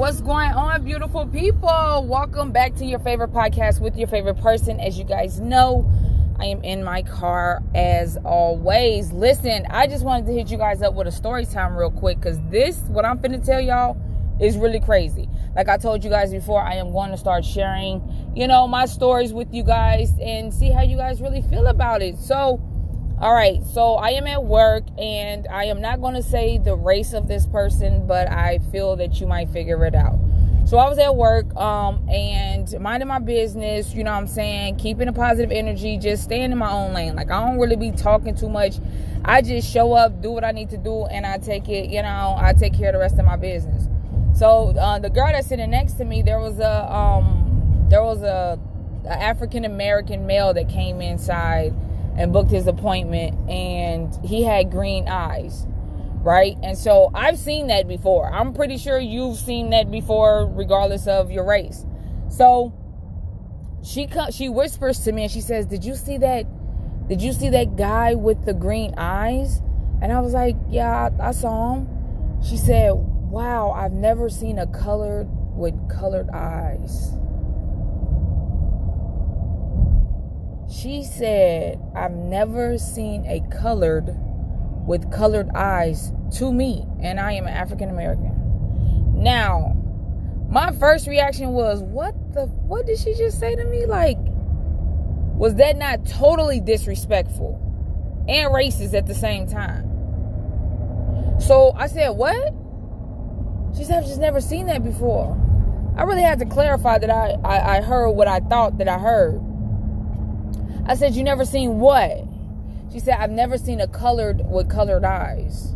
What's going on, beautiful people? Welcome back to your favorite podcast with your favorite person. As you guys know, I am in my car as always. Listen, I just wanted to hit you guys up with a story time real quick because this, what I'm finna tell y'all, is really crazy. Like I told you guys before, I am going to start sharing, you know, my stories with you guys and see how you guys really feel about it. So, all right, so I am at work and I am not going to say the race of this person, but I feel that you might figure it out. So I was at work um, and minding my business, you know what I'm saying, keeping a positive energy, just staying in my own lane. Like I don't really be talking too much. I just show up, do what I need to do, and I take it, you know, I take care of the rest of my business. So uh, the girl that's sitting next to me, there was a um, there was a, a African American male that came inside and booked his appointment and he had green eyes right? And so i've seen that before. I'm pretty sure you've seen that before regardless of your race. So she she whispers to me and she says did you see that did you see that guy with the green eyes? And i was like yeah i, I saw him. She said wow i've never seen a colored with colored eyes She said, I've never seen a colored with colored eyes to me, and I am an African American. Now, my first reaction was, what the, what did she just say to me? Like, was that not totally disrespectful and racist at the same time? So I said, what? She said, I've just never seen that before. I really had to clarify that I, I, I heard what I thought that I heard. I said, You never seen what? She said, I've never seen a colored with colored eyes.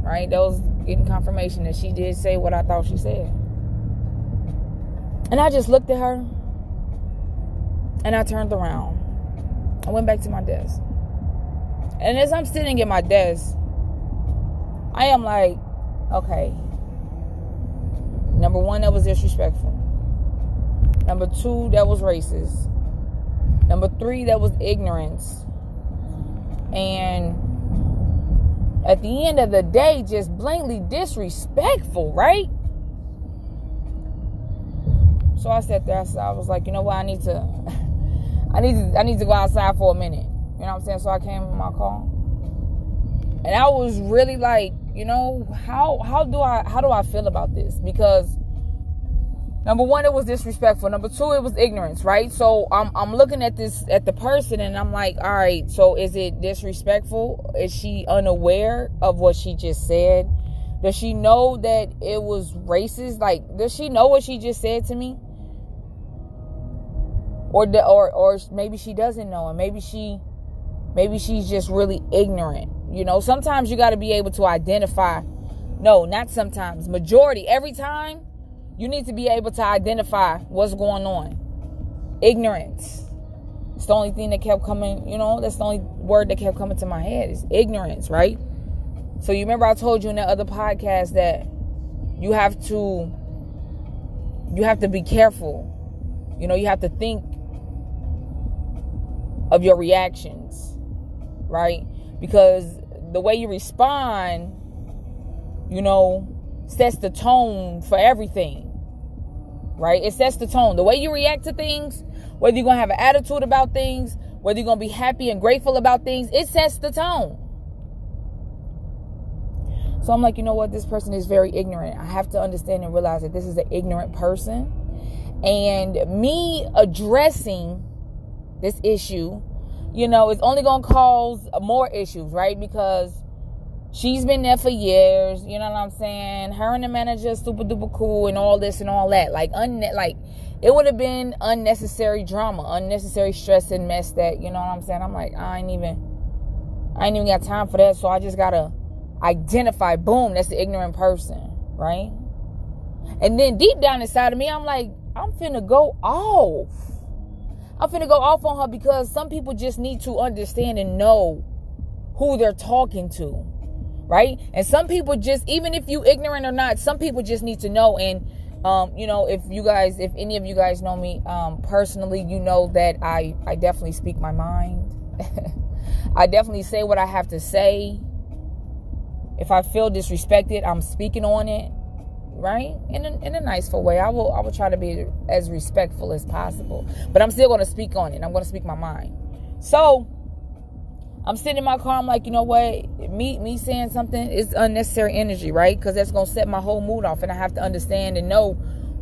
Right? That was getting confirmation that she did say what I thought she said. And I just looked at her and I turned around. I went back to my desk. And as I'm sitting at my desk, I am like, okay. Number one, that was disrespectful. Number two, that was racist. Number three, that was ignorance. And at the end of the day, just blatantly disrespectful, right? So I sat there. I was like, you know what? I need to, I need to, I need to go outside for a minute. You know what I'm saying? So I came in my car, and I was really like, you know, how how do I how do I feel about this? Because Number one, it was disrespectful. Number two, it was ignorance, right? So I'm I'm looking at this at the person and I'm like, all right, so is it disrespectful? Is she unaware of what she just said? Does she know that it was racist? Like, does she know what she just said to me? Or the, or or maybe she doesn't know, and maybe she maybe she's just really ignorant. You know, sometimes you got to be able to identify. No, not sometimes. Majority every time you need to be able to identify what's going on. Ignorance. It's the only thing that kept coming, you know, that's the only word that kept coming to my head is ignorance, right? So you remember I told you in the other podcast that you have to you have to be careful. You know, you have to think of your reactions, right? Because the way you respond, you know, sets the tone for everything. Right? It sets the tone. The way you react to things, whether you're going to have an attitude about things, whether you're going to be happy and grateful about things, it sets the tone. So I'm like, you know what? This person is very ignorant. I have to understand and realize that this is an ignorant person. And me addressing this issue, you know, is only going to cause more issues, right? Because She's been there for years, you know what I'm saying? Her and the manager super duper cool and all this and all that. Like un like it would have been unnecessary drama, unnecessary stress and mess that, you know what I'm saying? I'm like, I ain't even I ain't even got time for that, so I just gotta identify, boom, that's the ignorant person, right? And then deep down inside of me, I'm like, I'm finna go off. I'm finna go off on her because some people just need to understand and know who they're talking to right? And some people just, even if you ignorant or not, some people just need to know. And um, you know, if you guys, if any of you guys know me um, personally, you know that I, I definitely speak my mind. I definitely say what I have to say. If I feel disrespected, I'm speaking on it. right? In a, in a niceful way. I will I will try to be as respectful as possible. But I'm still going to speak on it. I'm going to speak my mind. So I'm sitting in my car. I'm like, you know what? Me me saying something is unnecessary energy, right? Because that's gonna set my whole mood off, and I have to understand and know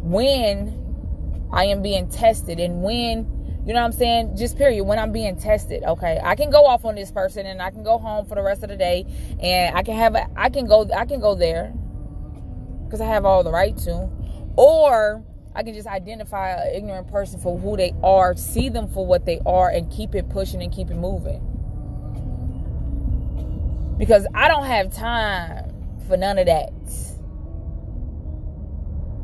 when I am being tested and when you know what I'm saying? Just period. When I'm being tested, okay, I can go off on this person and I can go home for the rest of the day, and I can have a, I can go I can go there because I have all the right to, or I can just identify an ignorant person for who they are, see them for what they are, and keep it pushing and keep it moving because I don't have time for none of that.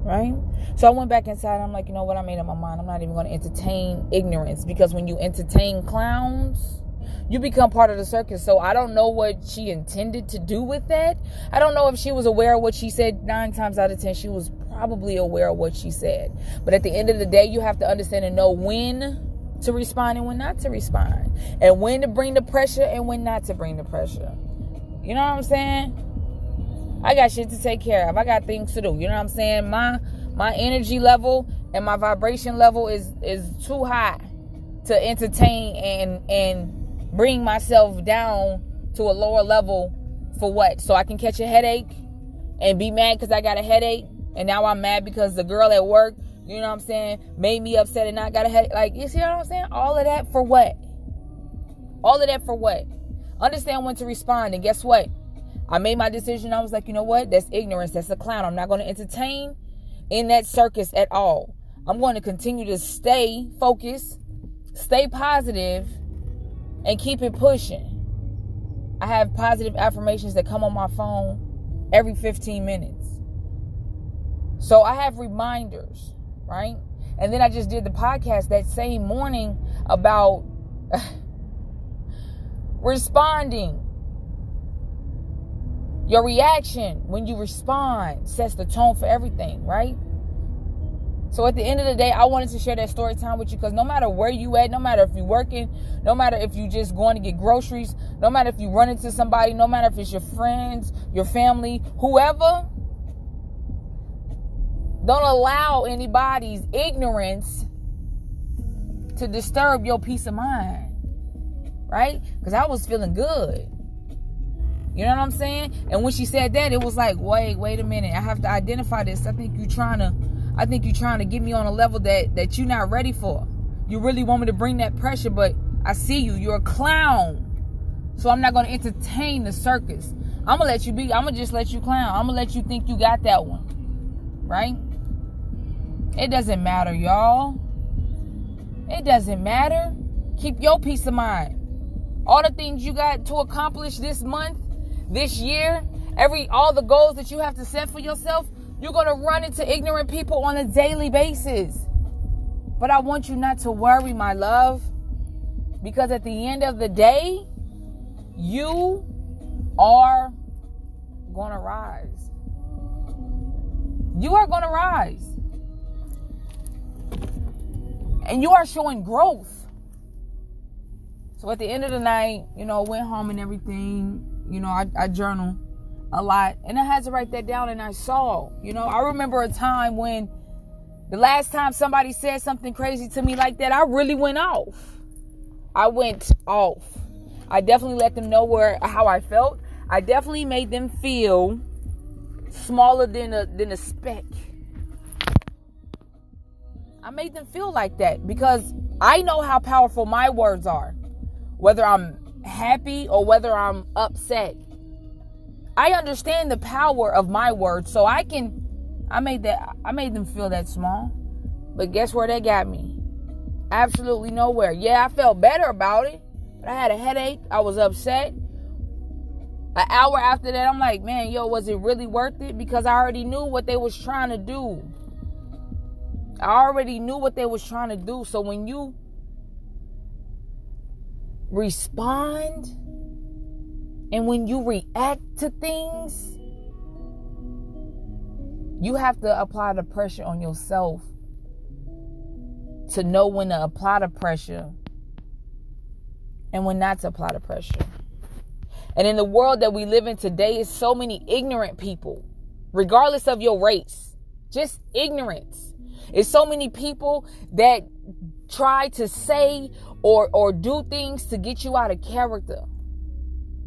Right? So I went back inside. I'm like, you know what? I made up my mind. I'm not even going to entertain ignorance because when you entertain clowns, you become part of the circus. So I don't know what she intended to do with that. I don't know if she was aware of what she said. Nine times out of ten, she was probably aware of what she said. But at the end of the day, you have to understand and know when to respond and when not to respond, and when to bring the pressure and when not to bring the pressure. You know what I'm saying? I got shit to take care of. I got things to do. You know what I'm saying? My my energy level and my vibration level is is too high to entertain and and bring myself down to a lower level for what? So I can catch a headache and be mad because I got a headache. And now I'm mad because the girl at work, you know what I'm saying, made me upset and I got a headache. Like, you see what I'm saying? All of that for what? All of that for what? Understand when to respond. And guess what? I made my decision. I was like, you know what? That's ignorance. That's a clown. I'm not going to entertain in that circus at all. I'm going to continue to stay focused, stay positive, and keep it pushing. I have positive affirmations that come on my phone every 15 minutes. So I have reminders, right? And then I just did the podcast that same morning about responding. Your reaction when you respond sets the tone for everything, right? So at the end of the day, I wanted to share that story time with you because no matter where you at, no matter if you're working, no matter if you're just going to get groceries, no matter if you run into somebody, no matter if it's your friends, your family, whoever, don't allow anybody's ignorance to disturb your peace of mind right? Because I was feeling good. You know what I'm saying? And when she said that, it was like, wait, wait a minute. I have to identify this. I think you're trying to, I think you're trying to get me on a level that that you're not ready for. You really want me to bring that pressure, but I see you. You're a clown. So I'm not going to entertain the circus. I'm to let you be. I'm to just let you clown. I'm to let you think you got that one. Right? It doesn't matter, y'all. It doesn't matter. Keep your peace of mind all the things you got to accomplish this month, this year, every all the goals that you have to set for yourself, you're going to run into ignorant people on a daily basis. But I want you not to worry, my love, because at the end of the day, you are going to rise. You are going to rise. And you are showing growth. So at the end of the night, you know, went home and everything. You know, I, I journal a lot, and I had to write that down. And I saw, you know, I remember a time when the last time somebody said something crazy to me like that, I really went off. I went off. I definitely let them know where how I felt. I definitely made them feel smaller than a than a speck. I made them feel like that because I know how powerful my words are whether I'm happy or whether I'm upset. I understand the power of my words, so I can I made that I made them feel that small. But guess where they got me? Absolutely nowhere. Yeah, I felt better about it, but I had a headache. I was upset. An hour after that, I'm like, man, yo, was it really worth it? Because I already knew what they was trying to do. I already knew what they was trying to do. So when you respond and when you react to things, you have to apply the pressure on yourself to know when to apply the pressure and when not to apply the pressure. And in the world that we live in today, is so many ignorant people, regardless of your race. Just ignorance. It's so many people that try to say or or do things to get you out of character.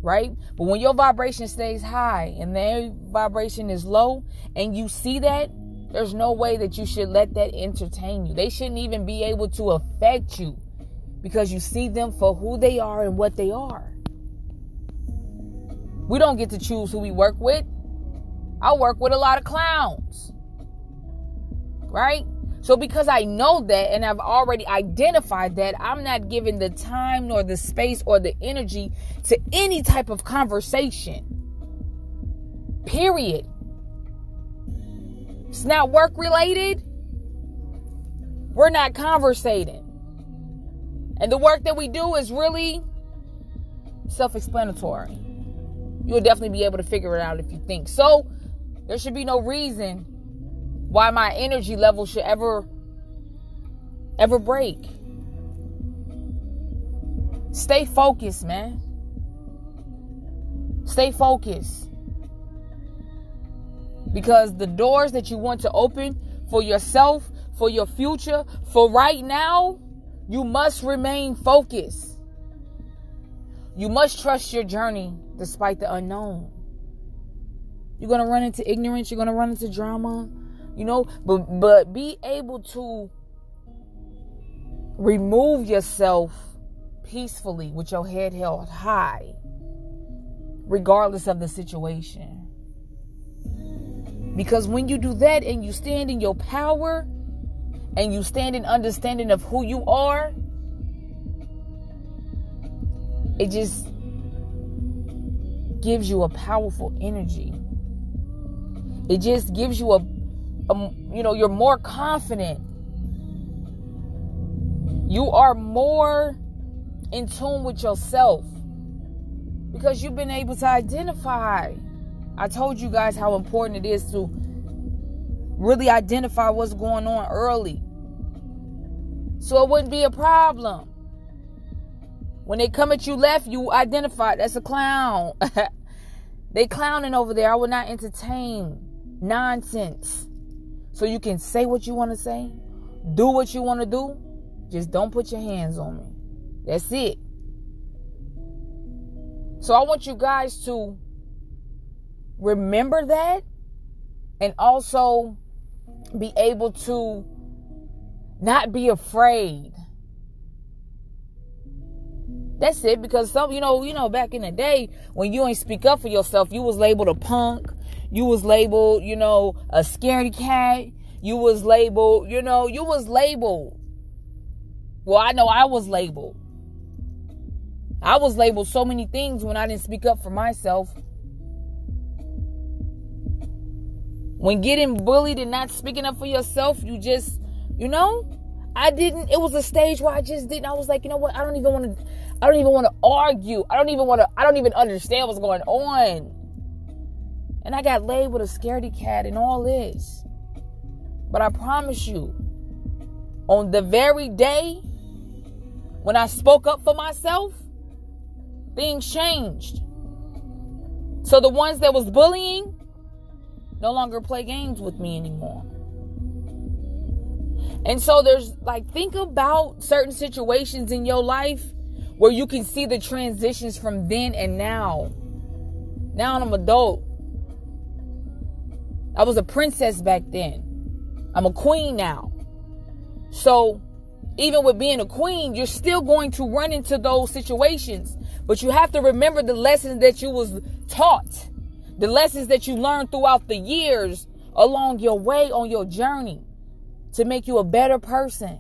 Right? But when your vibration stays high and their vibration is low and you see that, there's no way that you should let that entertain you. They shouldn't even be able to affect you because you see them for who they are and what they are. We don't get to choose who we work with. I work with a lot of clowns. Right? So, because I know that and I've already identified that, I'm not giving the time nor the space or the energy to any type of conversation. Period. It's not work related. We're not conversating. And the work that we do is really self explanatory. You'll definitely be able to figure it out if you think. So, there should be no reason why my energy level should ever ever break. Stay focused, man. Stay focused. Because the doors that you want to open for yourself, for your future, for right now, you must remain focused. You must trust your journey despite the unknown. You're going to run into ignorance, you're going to run into drama, you know, but but be able to remove yourself peacefully with your head held high regardless of the situation. Because when you do that and you stand in your power and you stand in understanding of who you are, it just gives you a powerful energy. It just gives you a, a you know, you're more confident. You are more in tune with yourself because you've been able to identify. I told you guys how important it is to really identify what's going on early. So it wouldn't be a problem. When they come at you left, you identify that's a clown. they clowning over there. I would not entertain nonsense. So you can say what you want to say, do what you want to do. Just don't put your hands on me. That's it. So I want you guys to remember that and also be able to not be afraid. That's it because some you know, you know back in the day when you ain't speak up for yourself, you was labeled a punk, you was labeled, you know, a scaredy cat, you was labeled, you know, you was labeled. Well, I know I was labeled. I was labeled so many things when I didn't speak up for myself. When getting bullied and not speaking up for yourself, you just, you know, I didn't. It was a stage where I just didn't. I was like, you know what? I don't even want to. I don't even want to argue. I don't even want to. I don't even understand what's going on. And I got laid with a scaredy cat and all this. But I promise you, on the very day when I spoke up for myself, things changed. So the ones that was bullying no longer play games with me anymore. And so there's like, think about certain situations in your life where you can see the transitions from then and now. Now I'm an adult. I was a princess back then. I'm a queen now. So even with being a queen, you're still going to run into those situations. But you have to remember the lessons that you was taught, the lessons that you learned throughout the years along your way on your journey to make you a better person.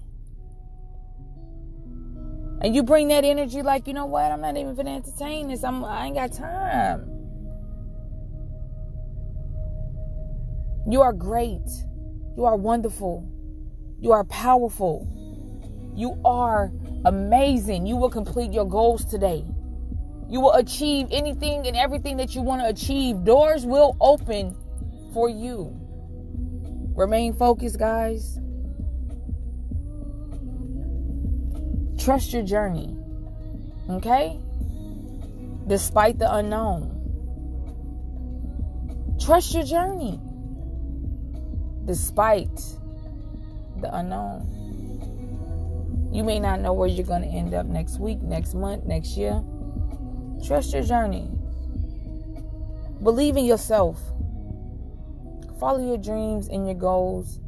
And you bring that energy like, you know what? I'm not even gonna entertain this. I'm I ain't got time. You are great. You are wonderful. You are powerful. You are amazing. You will complete your goals today. You will achieve anything and everything that you want to achieve. Doors will open for you. Remain focused, guys. Trust your journey. Okay? Despite the unknown. Trust your journey. Despite the unknown. You may not know where you're going to end up next week, next month, next year. Trust your journey. Believe in yourself. Follow your dreams and your goals.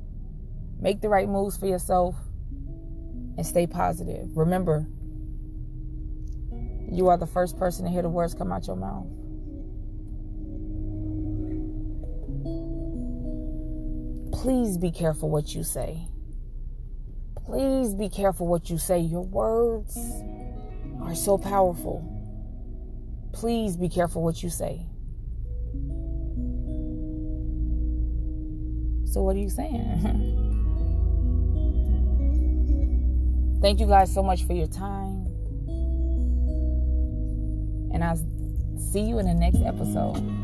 Make the right moves for yourself and stay positive. Remember, you are the first person to hear the words come out your mouth. Please be careful what you say. Please be careful what you say. Your words are so powerful. Please be careful what you say. So, what are you saying? Thank you guys so much for your time. And I'll see you in the next episode.